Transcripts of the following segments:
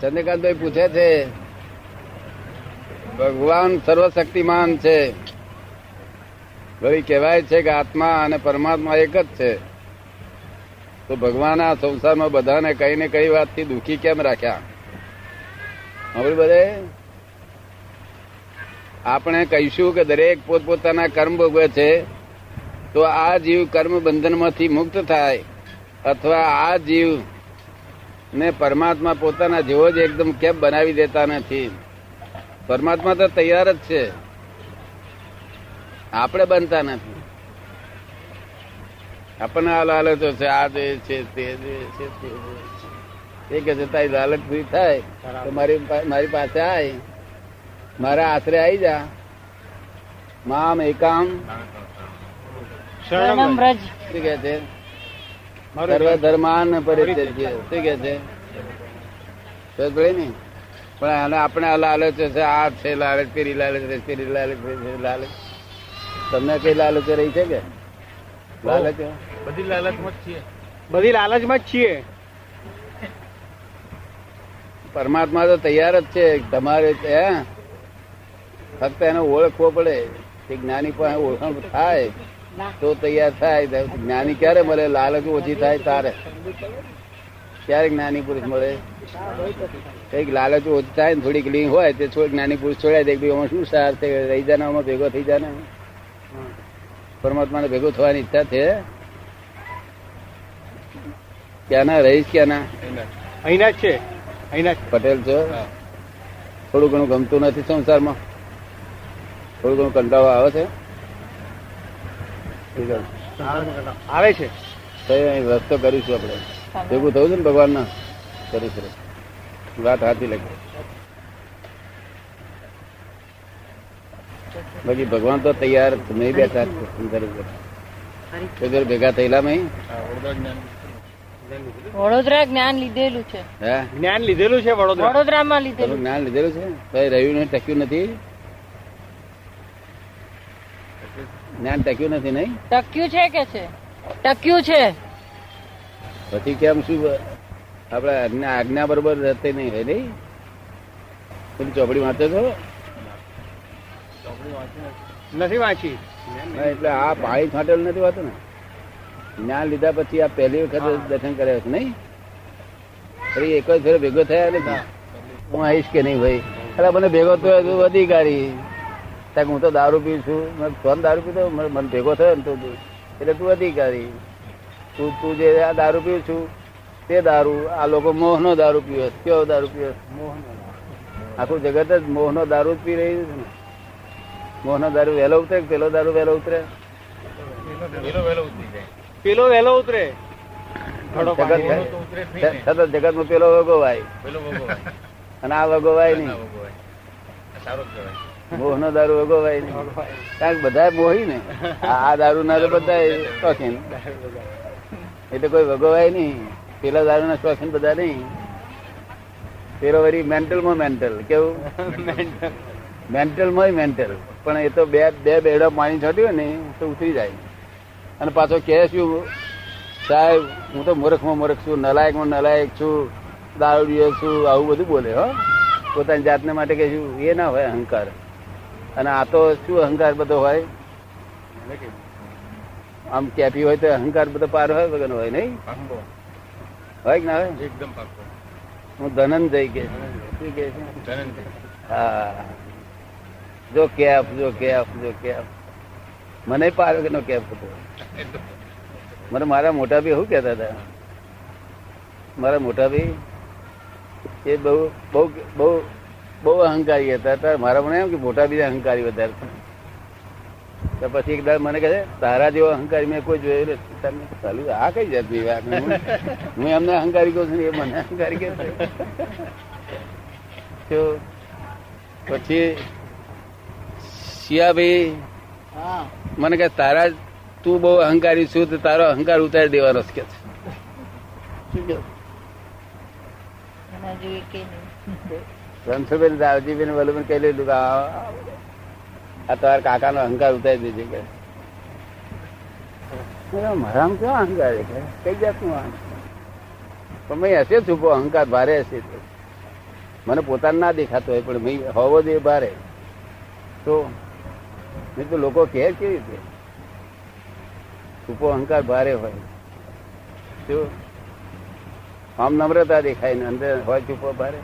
ચંદ્રકાંતભાઈ પૂછે છે, ભગવાન સર્વશક્તિમાન છે. વળી કહેવાય છે કે આત્મા અને પરમાત્મા એક જ છે. તો ભગવાન આ સંસારમાં બધાને કઈ ને કઈ વાતથી દુઃખી કેમ રાખ્યા? હવે બધે? આપણે કહીશું કે દરેક પોતપોતાના કર્મ ભોગવે છે, તો આ જીવ કર્મ બંધનમાંથી મુક્ત થાય, અથવા આ જીવ ને પરમાત્મા પોતાના જેવો જ એકદમ કેમ બનાવી દેતા નથી. પરમાત્મા તો તૈયાર જ છે. આપણે બનતા નથી. આપણને આ લાલચો છે આ જે છે તે જે છે તે જે છે. એ કે છે તારી લાલચ પૂરી થાય તો મારી મારી પાસે આય. મારા આશરે આવી જા. મામ એકામ. શરણમ વ્રજ શું કે છે? સર્વ ધર્માન પરિત્યજ્ય શું કે છે? ને. પણ આને આપણે આ લાલચ છે આ છે લાલચ પેલી લાલચ છે પેલી લાલચ લાલચ. તમને કઈ લાલચ રહી છે કે? લાલચ? બધી લાલચમાં જ છીએ. બધી લાલચમાં જ છીએ. પરમાત્મા તો તૈયાર જ છે. તમારે હે? ફક્ત એને ઓળખવો પડે. કે જ્ઞાની પાસે ઓળખાણ થાય. તો તૈયાર થાય જ્ઞાની ક્યારે મળે? લાલચ ઓછી થાય તારે. ક્યારે જ્ઞાની પુરુષ મળે? કંઈક લાલચ ઓછી થાય ને થોડીક લીંગ હોય તે જ્ઞાની પુરુષ છોડાય દે. કે ભાઈ શું સાર છે? રહી જાને આમાં ભેગો થઈ જાને પરમાત્માને ભેગો થવાની ઈચ્છા છે. ક્યાંના? રહીશ ક્યાંના? અહીંના જ છે. અહીંના પટેલ છો. થોડું ઘણું ગમતું નથી સંસારમાં. થોડું ઘણું કંટાળો આવે છે. આવે છે? રસ્તો કરીશું આપણે. ભેગું થયું છે ને ભગવાનના? કરીશું. વાત હાથી લખી. બાકી ભગવાન તો તૈયાર નહીં બેઠા સુંદર. કોઈ ભેગા થયેલા નહીં? વડોદરા જ્ઞાન લીધેલું છે. જ્ઞાન લીધેલું છે વડોદરા. વડોદરામાં લીધેલું જ્ઞાન લીધેલું છે? તો એ રહ્યું ને ટક્યું નથી? જ્ઞાન ટક્યું નથી નહીં? ટક્યું છે કે છે? ટક્યું છે. પછી કેમ શું આપડે આજ્ઞા બરોબર રહેતી નહીં હોય નહીં? તમે ચોપડી વાંચો છો? નથી વાંચી. એટલે આ પાણી છાંટેલું નથી વાંચતું ને? જ્ઞાન લીધા પછી આ પહેલી વખત દર્શન કર્યા છે નહીં? ફરી એક જ ફેર ભેગો થયા નથી હું. આવીશ કે નહીં ભાઈ? અરે મને ભેગો થયો વધી અધિકારી ત્યાં હું તો દારૂ પીઉં છું. ફોન દારૂ પીતો મને મને ભેગો થયો ને તું એટલે તું અધિકારી. તું તું જે આ દારૂ પીવું છું તે દારૂ આ લોકો મોહનો દારૂ પીવે છે. કેવો દારૂ પીવે છે? આખું જગત જ મોહનો દારૂ જ પી રહ્યું છે ને. મોહનો દારૂ વહેલો ઉતરે પેલો દારૂ વહેલો ઉતરે? પેલો વહેલો ઉતરે સતત. જગતમાં પેલો વગોવાય. અને આ વગોવાય નહીં. સારું જ કહેવાય મોહનો દારૂ વગોવાય નહીં. કારણ કે બધા મોહી ને. આ દારૂ ના તો બધા શોખીન. એટલે કોઈ વગોવાય નહીં. પેલા દારૂ ના શોખીન બધા નહીં. પેલો વરી મેન્ટલમાં મેન્ટલ. કેવું? મેન્ટલમાં મેન્ટલ. પણ એ તો બે બે બેડા પાણી છોટ્યું ને, તો ઉતરી જાય. અને પાછો કે શું? સાહેબ, હું તો મૂર્ખમાં મૂર્ખ છું, નલાયકમાં નલાયક છું, દારૂડિયો છું, આવું બધું બોલે, હો. પોતાની જાતને માટે કે એ ના હોય અહંકાર. અને આ તો શું અહંકાર બધો હોય? આમ કેપી હોય તો અહંકાર બધો પાર હોય વગર હોય નહીં? હોય કે ના હોય? એકદમ હું ધનંજય કે શું કે હા. જો કેફ જો કેફ જો કેફ મને પાર વગરનો કેફ હતો. મને મારા મોટા ભાઈ શું કહેતા હતા? મારા મોટા ભાઈ એ બહુ બહુ બહુ બહુ અહંકારી હતા. તાર મારા મને એમ કે મોટા બીજા અહંકારી વધારે તો પછી એક દાડ મને કહે તારા જેવો અહંકારી મેં કોઈ જોયું નથી. તને ચાલુ આ કઈ જાતની વાત હું એમને અહંકારી કહું છું એ મને અહંકારી કે તો પછી શિયાભાઈ હા. મને કે તારા તું બહુ અહંકારી છું તો તારો અહંકાર ઉતારી દેવાનો કે છે. શું કે એના જેવી કે રણછોડભાઈ દાવજીભાઈ ને વલ્લભભાઈ કહી લીધું કે આ તારા કાકાનો અહંકાર ઉતારી દીધો કે મારામાં કેવો અહંકાર છે? કઈ જાતનું અહંકાર? મેં હશે છુપો અહંકાર ભારે હશે. મને પોતાને ના દેખાતો હોય, પણ મેં હોવો જોઈએ ભારે. તો નહીં તો લોકો કહે કેવી રીતે? છૂપો અહંકાર ભારે હોય. શું આમ નમ્રતા દેખાય ને અંદર હોય છૂપો ભારે.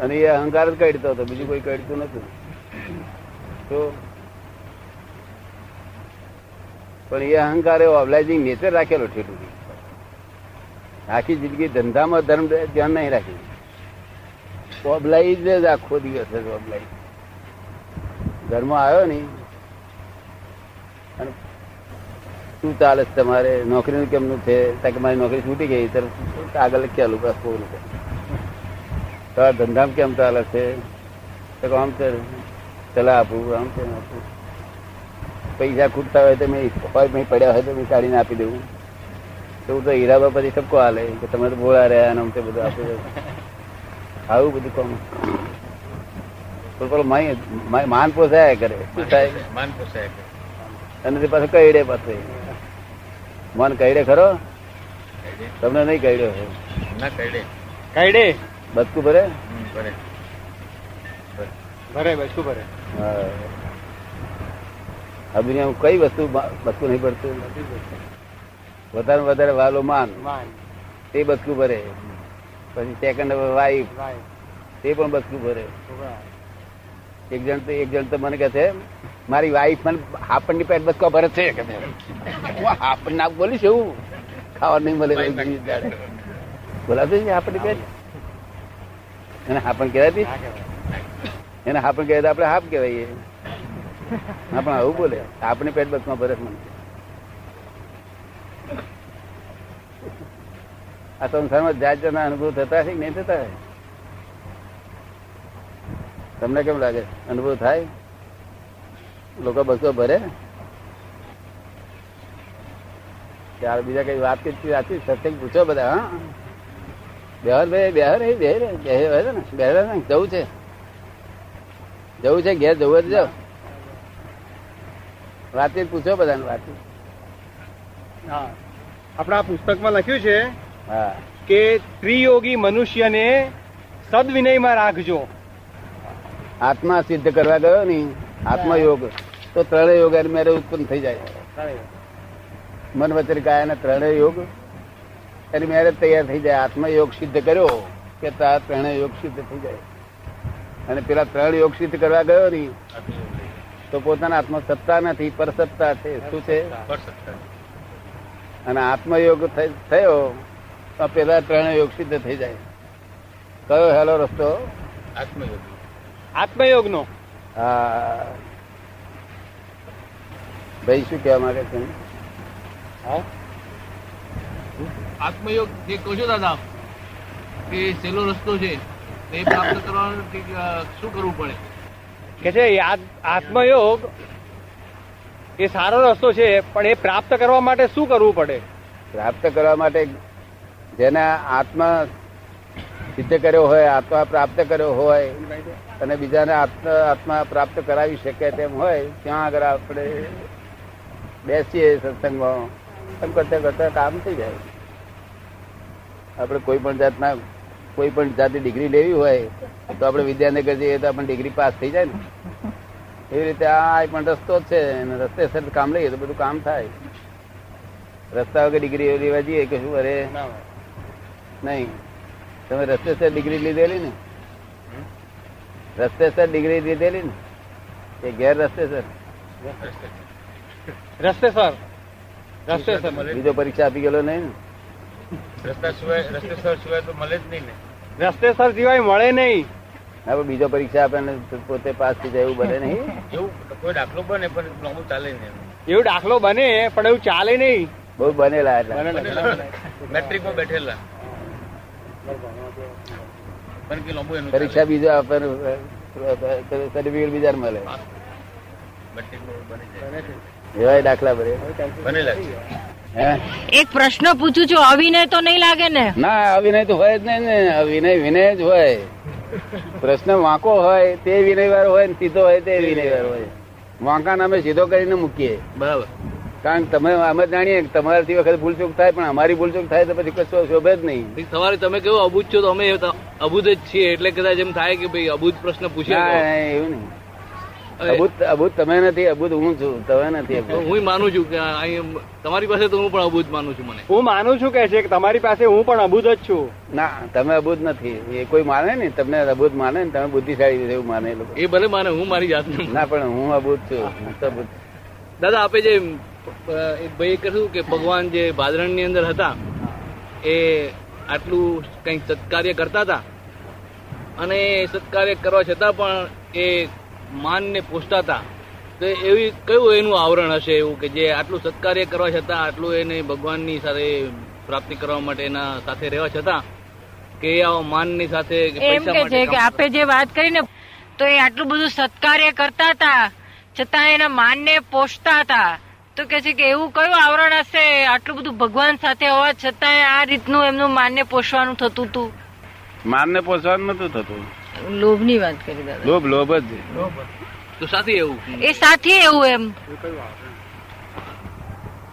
અને એ અહંકાર જ કડતો હતો, બીજું કોઈ કડતું નતું તો પણ એ અહંકાર એ ઓબલાઇઝિંગ નેચર રાખેલો ઠેઠું આખી જિંદગી ધંધામાં ધર્મ ધ્યાન નહીં રાખ્યું ઓબલાઇઝ જ આખો દિવસ જ ઓબલાઇઝ ધર્મ આવ્યો નહીં. અને શું ચાલે તમારે? નોકરીનું કેમનું છે? કે મારી નોકરી છૂટી ગઈ તરફ આગળ ચાલુ બસ, બહુ લોકો આ ધંધામાં કેમ ચાલે છે? તો કહું, આમ છે ચલા આપું આમ છે આપું. પૈસા ખૂટતા હોય તો મેં મેં પડ્યા હોય તો મેં કાઢીને આપી દઉં. તો હું તો હીરાબા પછી ઠપકો હાલે કે તમે તો બોલા રહ્યા અને આમ તે બધું આપી દઉં. આવું બધું કોમ. પણ પેલો માન પોસાયા કરે. શું થાય? માન પોસાય કે અને તે પાછું કઈડે પાછું. મન કઈડે ખરો? તમને નહીં કઈડ્યો ના કઈડે. કાયડે બચકું ભરે? ભરે. ભરે. બસું ભરે. હા. દુનિયામાં કઈ વસ્તુ બચકું નહીં પડતું વધારે વધારે વાલો માન. તે બચકું ભરે. પછી સેકન્ડ વાઈફ ભાઈ તે પણ બચકું ભરે. એક જણ તો એક જણ તો મને કહે છે મારી વાઈફ મને હાપણની પેટ બચકા ભરે છે. કે હું હાપણ ના બોલીશ એવું? ખાવા નહીં મળે. બોલાતું છે હાપણની પેટ. એને હાપણ કહેવાય એને હાપણ કહેવાય આપણે હાપ કહેવાય આપણે આવું બોલે. આપણી પેટ બસમાં ભરે મને આ સંસારમાં જાત જાતના અનુભવ થતા છે નહીં થતા તમને કેમ લાગે? અનુભવ થાય? લોકો બસો ભરે? ત્યારે બીજા કઈ વાત કે સાચી સત્સંગ પૂછો બધા હા? બેહર ભાઈ બેહર એ બે બેહર ને બેહર ને જવું છે. જવું છે ઘેર જવું જ જાવ વાતચીત પૂછો બધાને વાતચીત હા. આપણા પુસ્તકમાં લખ્યું છે હા. કે ત્રિયોગી મનુષ્યને સદવિનયમાં રાખજો. આત્મા સિદ્ધ કરવા ગયો ને આત્મયોગ તો ત્રણેય યોગ એની મેરે ઉત્પન્ન થઈ જાય. મન વચન કાયા ત્રણેય યોગ એની મેરેજ તૈયાર થઈ જાય. આત્મયોગ સિદ્ધ કર્યો કે તાર ત્રણે યોગ સિદ્ધ થઈ જાય. અને પેલા ત્રણ યોગ સિદ્ધ કરવા ગયો ને તો પોતાના આત્મ સત્તા નથી પર સત્તા છે. શું છે? અને આત્મયોગ થયો તો પેલા ત્રણેય યોગ સિદ્ધ થઈ જાય. કયો હેલો રસ્તો? આત્મયોગ આત્મયોગ નો હા. ભાઈ શું કહેવા માંગે છે? આત્મયોગ જે કહો છો દાદા એ સહેલો રસ્તો છે એ પ્રાપ્ત કરવાનું શું કરવું પડે? કે છે આત્મયોગ એ સારો રસ્તો છે પણ એ પ્રાપ્ત કરવા માટે શું કરવું પડે? પ્રાપ્ત કરવા માટે જેને આત્મા સિદ્ધ કર્યો હોય આત્મા પ્રાપ્ત કર્યો હોય અને બીજાને આત્મા આત્મા પ્રાપ્ત કરાવી શકે તેમ હોય ત્યાં આગળ આપણે બેસીએ સત્સંગમાં. એમ કરતા કરતા કામ થઈ જાય. આપણે કોઈ પણ જાતના કોઈ પણ જાતની ડિગ્રી લેવી હોય તો આપણે વિદ્યાનગર જઈએ તો આપણે ડિગ્રી પાસ થઈ જાય ને. એવી રીતે આ પણ રસ્તો જ છે અને રસ્તે સર કામ લઈએ તો બધું કામ થાય. રસ્તા વગર ડિગ્રી લેવા જઈએ કે શું અરે નહીં. તમે રસ્તે સર ડિગ્રી લીધેલી ને? રસ્તે સર ડિગ્રી લીધેલી ને? એ ગેર રસ્તે સર? રસ્તે સર. રસ્તે સર. બીજો પરીક્ષા આપી ગયેલો નહીં ને? રસ્તા સિવાય સિવાય તો મળે જ નહીં ને. રસ્તે સિવાય મળે નહીં. હવે બીજો પરીક્ષા આપે પોતે પાસ થઈ જાય એવું બને નહીં. એવું કોઈ દાખલો બને પણ લાંબુ ચાલે નહીં એવું દાખલો બને પણ એવું ચાલે નહીં. બહુ બનેલા એટલે. મેટ્રિકમાં બેઠેલા. પણ કે લાંબુ એનું પરીક્ષા બીજો આપે સર્ટિફિકેટ બીજા મળે. મેટ્રિકમાં બની જાય. એવાય દાખલા ભરે બનેલા એક પ્રશ્ન પૂછું છું અવિનય તો નહીં લાગે ને? ના અવિનય તો હોય જ નહીં ને. અવિનય વિનય જ હોય. પ્રશ્ન વાંકો હોય તે વિનયવાર હોય ને સીધો હોય તે વિનયવાર હોય. વાંકા નામે સીધો કરીને મૂકીએ. બરાબર. કારણ કે તમે અમે જાણીએ કે તમારાથી વખત ભૂલચૂક થાય પણ અમારી ભૂલચૂક થાય તો પછી કશો શોભે જ નહીં. તમારે સવારે તમે કેવો અબૂજ છો તો અમે અબૂજ જ છીએ એટલે કદાચ એમ થાય કે ભાઈ અબૂજ પ્રશ્ન પૂછ્યા એવું નહીં. અબૂત અભૂત તમે નથી અભૂત હું છું તમે નથી હું માનું છું કે તમારી પાસે તો હું પણ અભૂત માનું છું મને. હું માનું છું કે છે કે તમારી પાસે હું પણ અભૂત જ છું. ના તમે અભૂત નથી. એ કોઈ માને ને તમને અભૂત માને ને તમે બુદ્ધિશાળી એવું માને એ એ ભલે માને હું મારી જાતને ના પણ હું અભૂત છું દાદા આપે જે ભાઈ કહ્યું કે ભગવાન જે ભાદરણની અંદર હતા એ આટલું કંઈક સત્કાર્ય કરતા હતા. અને એ સત્કાર્ય કરવા છતાં પણ એ માનને પોષતા તો એવી કયું એનું આવરણ હશે એવું કે જે આટલું સત્કાર્ય કરવા છતાં આટલું એને ભગવાનની સાથે પ્રાપ્તિ કરવા માટે એના સાથે રહેવા છતાં કે આવા માનની સાથે એમ કે છે કે આપે જે વાત કરી ને તો એ આટલું બધું સત્કાર્ય કરતા હતા છતાં એના માનને પોષતા હતા. તો કે છે કે એવું કયું આવરણ હશે આટલું બધું ભગવાન સાથે હોવા છતાં આ રીતનું એમનું માનને પોષવાનું થતું હતું માનને પોષવાનું નતું થતું. લોભની વાત કરી દાદા. લોભ લોભ જ. તો સાથે એવું? એ સાથે એવું એમ.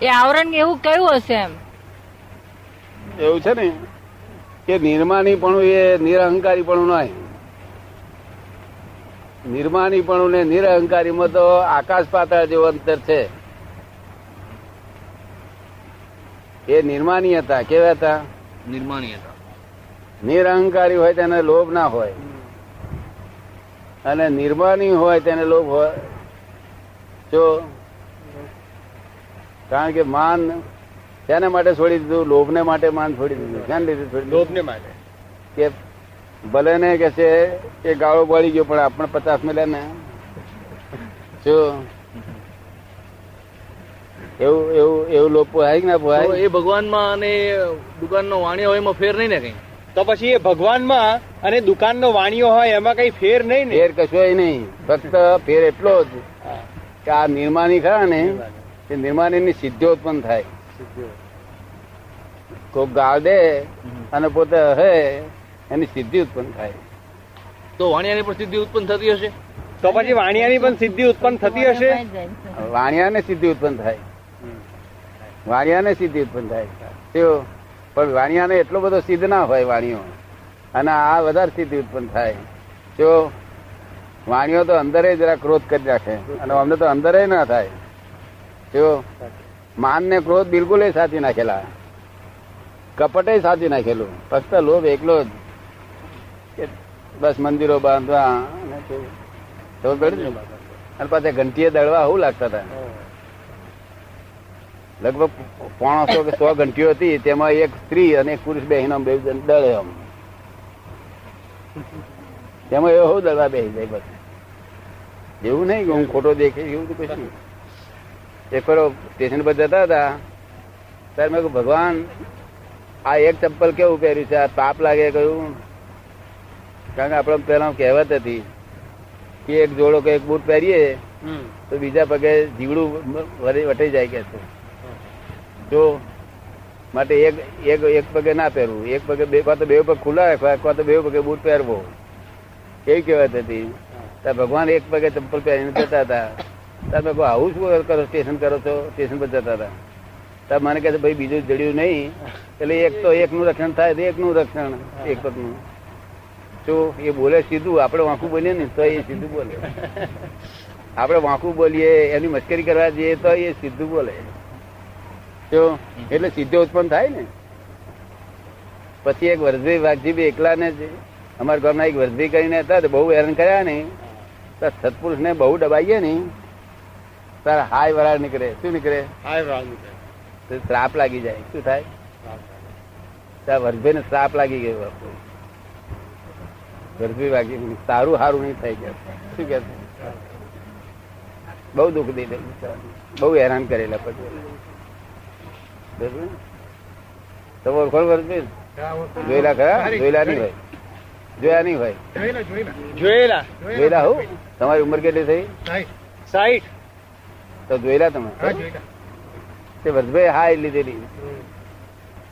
એ આવરણ એવું કયું હશે એમ. એવું છે ને કે નિર્માની પણ એ નિરહંકારી પણ નહીં નિર્માની પણ ને નિરહંકારીમાં તો આકાશ પાતાળ જેવું અંતર છે. એ નિર્માની હતા કેવા હતા? નિર્માની હતા. નિરહંકારી હોય તેને લોભ ના હોય. અને નિર્માની હોય તેને લોભ હોય. જો કારણ કે માન તેને માટે છોડી દીધું? લોભને માટે માન છોડી દીધું. શેને લીધું છોડી લોભને માટે. કે ભલે ને કે છે કે ગાળો બળી ગયો પણ આપણે પચાસ મળ્યા ને. જો એવું એવું એવું લોભ પોહાય કે ના પોહાય? એ ભગવાનમાં અને દુકાનનો વાણિયા હોય એમાં ફેર નહીં ને કઈ? તો પછી એ ભગવાનમાં અને દુકાનનો વાણીઓ હોય એમાં કઈ ફેર નહીં ને? ફેર કશો નહીં. ફક્ત ફેર એટલો જ કે આ નિર્માની ખરા ને એ નિર્માની સિદ્ધિઓ ઉત્પન્ન થાય. કોક ગાળ દે અને પોતે હે એની સિદ્ધિ ઉત્પન્ન થાય. તો વાણિયાની પણ સિદ્ધિ ઉત્પન્ન થતી હશે? તો પછી વાણિયાની પણ સિદ્ધિ ઉત્પન્ન થતી હશે? વાણિયાને સિદ્ધિ ઉત્પન્ન થાય. વાણિયાને સિદ્ધિ ઉત્પન્ન થાય. તેઓ પણ વાણિયાને એટલો બધો સિદ્ધ ના હોય વાણીઓ. અને આ વધારે સ્થિતિ ઉત્પન્ન થાય. જો વાણીઓ તો અંદરે જરા ક્રોધ કરી રાખે અને અમને તો અંદરે ના થાય. જો માન ને ક્રોધ બિલકુલ સાચી નાખેલા. કપટે સાચી નાખેલું. ફક્ત લોભ એકલો જ. બસ મંદિરો બાંધવા અને પાછા ઘંટીએ દળવા શું લાગતા હતા. લગભગ પોણસો કે સો ઘંટીઓ હતી તેમાં એક સ્ત્રી અને એક પુરુષ બેહીનો બે જણ દળે આમ. તેમાં એવો દળવા બેસી જાય બસ. એવું નહીં કે હું ખોટો દેખે એવું તો કશું એક વાર સ્ટેશન પર જતા હતા ત્યારે મેં ભગવાન આ એક ચપ્પલ કેવું પહેર્યું છે? આ તાપ લાગે કહ્યું. કારણ કે આપણે પેલા કહેવત હતી કે એક જોડો કે એક બૂટ પહેરીએ તો બીજા પગે જીવડું વટી વટાઈ જાય કે જો માટે એક એક એક પગે ના પહેરવું. એક પગે બે, કાં તો બે પગ ખુલ્લા રાખવા કાં તો બે પગે બૂટ પહેરવો. એવી કહેવાત હતી? ત્યાં ભગવાન એક પગે ચંપલ પહેરીને જતા હતા. ત્યાં મેં આવું શું કરો સ્ટેશન કરો છો? સ્ટેશન પર જતા હતા. ત્યાં મને કહે ભાઈ, બીજું જડ્યું નહીં. એટલે એક તો એકનું રક્ષણ થાય તો એકનું રક્ષણ, એક પગનું. જો એ બોલે સીધું, આપણે વાંકું બોલીએ ને, તો એ સીધું બોલે. આપણે વાંકું બોલીએ, એની મશ્કરી કરવા જઈએ તો એ સીધું બોલે. જો એટલે સીધો ઉત્પન્ન થાય ને. પછી એક વરસભાઈ વાઘજીભાઈ એકલા ને અમારા ગામના એક વરસભાઈ કરીને હતા બહુ હેરાન કર્યા ને. તો સત્પુરુષ ને બહુ દબાઈએ ને. તારા હાય વરાળ નીકળે શું નીકળે? તો શ્રાપ લાગી જાય શું થાય? ત્યાં વરસભાઈ ને શ્રાપ લાગી ગયો બાપુ. વરસભાઈ સારું સારું નહીં થાય ગયા. શું કે બહુ દુઃખ દઈ બહુ હેરાન કરેલા પછી? તમે જોયેલા ખરા? જોયેલા નહીં ભાઈ જોયા નહીં ભાઈ જોયેલા જોયેલા. હું? તમારી ઉંમર કેટલી થઈ? સાઈઠ. તો જોયેલા તમે? તે વરસભાઈ હાય લીધેલી.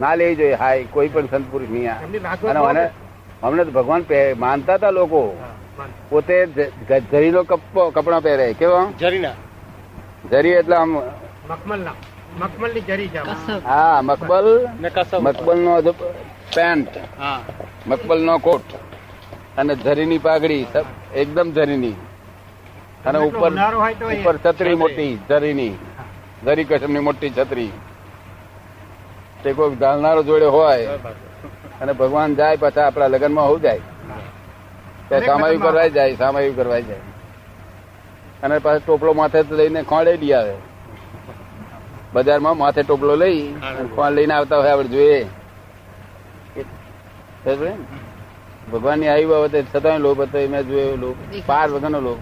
ના લેવી જોઈએ હાય કોઈ પણ સંત પુરુષ નહીં આ. અને મને અમને તો ભગવાન માનતા હતા લોકો. પોતે ઝરીનો જરીનો કપડા પહેરે. કેવો? જરીના જરી એટલે આમ મખમલની. જરી હા મકબલ ને મકબલ નો પેન્ટ. હા. મકબલ નો કોટ. અને ઝરીની પાઘડી. એકદમ ઝરીની અને ઉપર ઉપર છત્રી મોટી ઝરીની ઝરી કસમની મોટી છત્રી. તે કોઈ ગાલનારો જોડે હોય. અને ભગવાન જાય પાછા આપણા લગ્નમાં હોવું જાય. ત્યાં સામાયું કરવાય જાય સામાયું કરવાય જાય. અને પાછો ટોપલો માથે લઈને ખોળે લઈ આવે. બજારમાં માથે ટોપલો લઈ અને ખોળ લઈને આવતા હોય આપણે જોઈએ. ભગવાનની ભગવાનની આવી બાબતે છતાં લોભ હતો એ મેં જોયો લોભ. પાર વગરનો લોભ.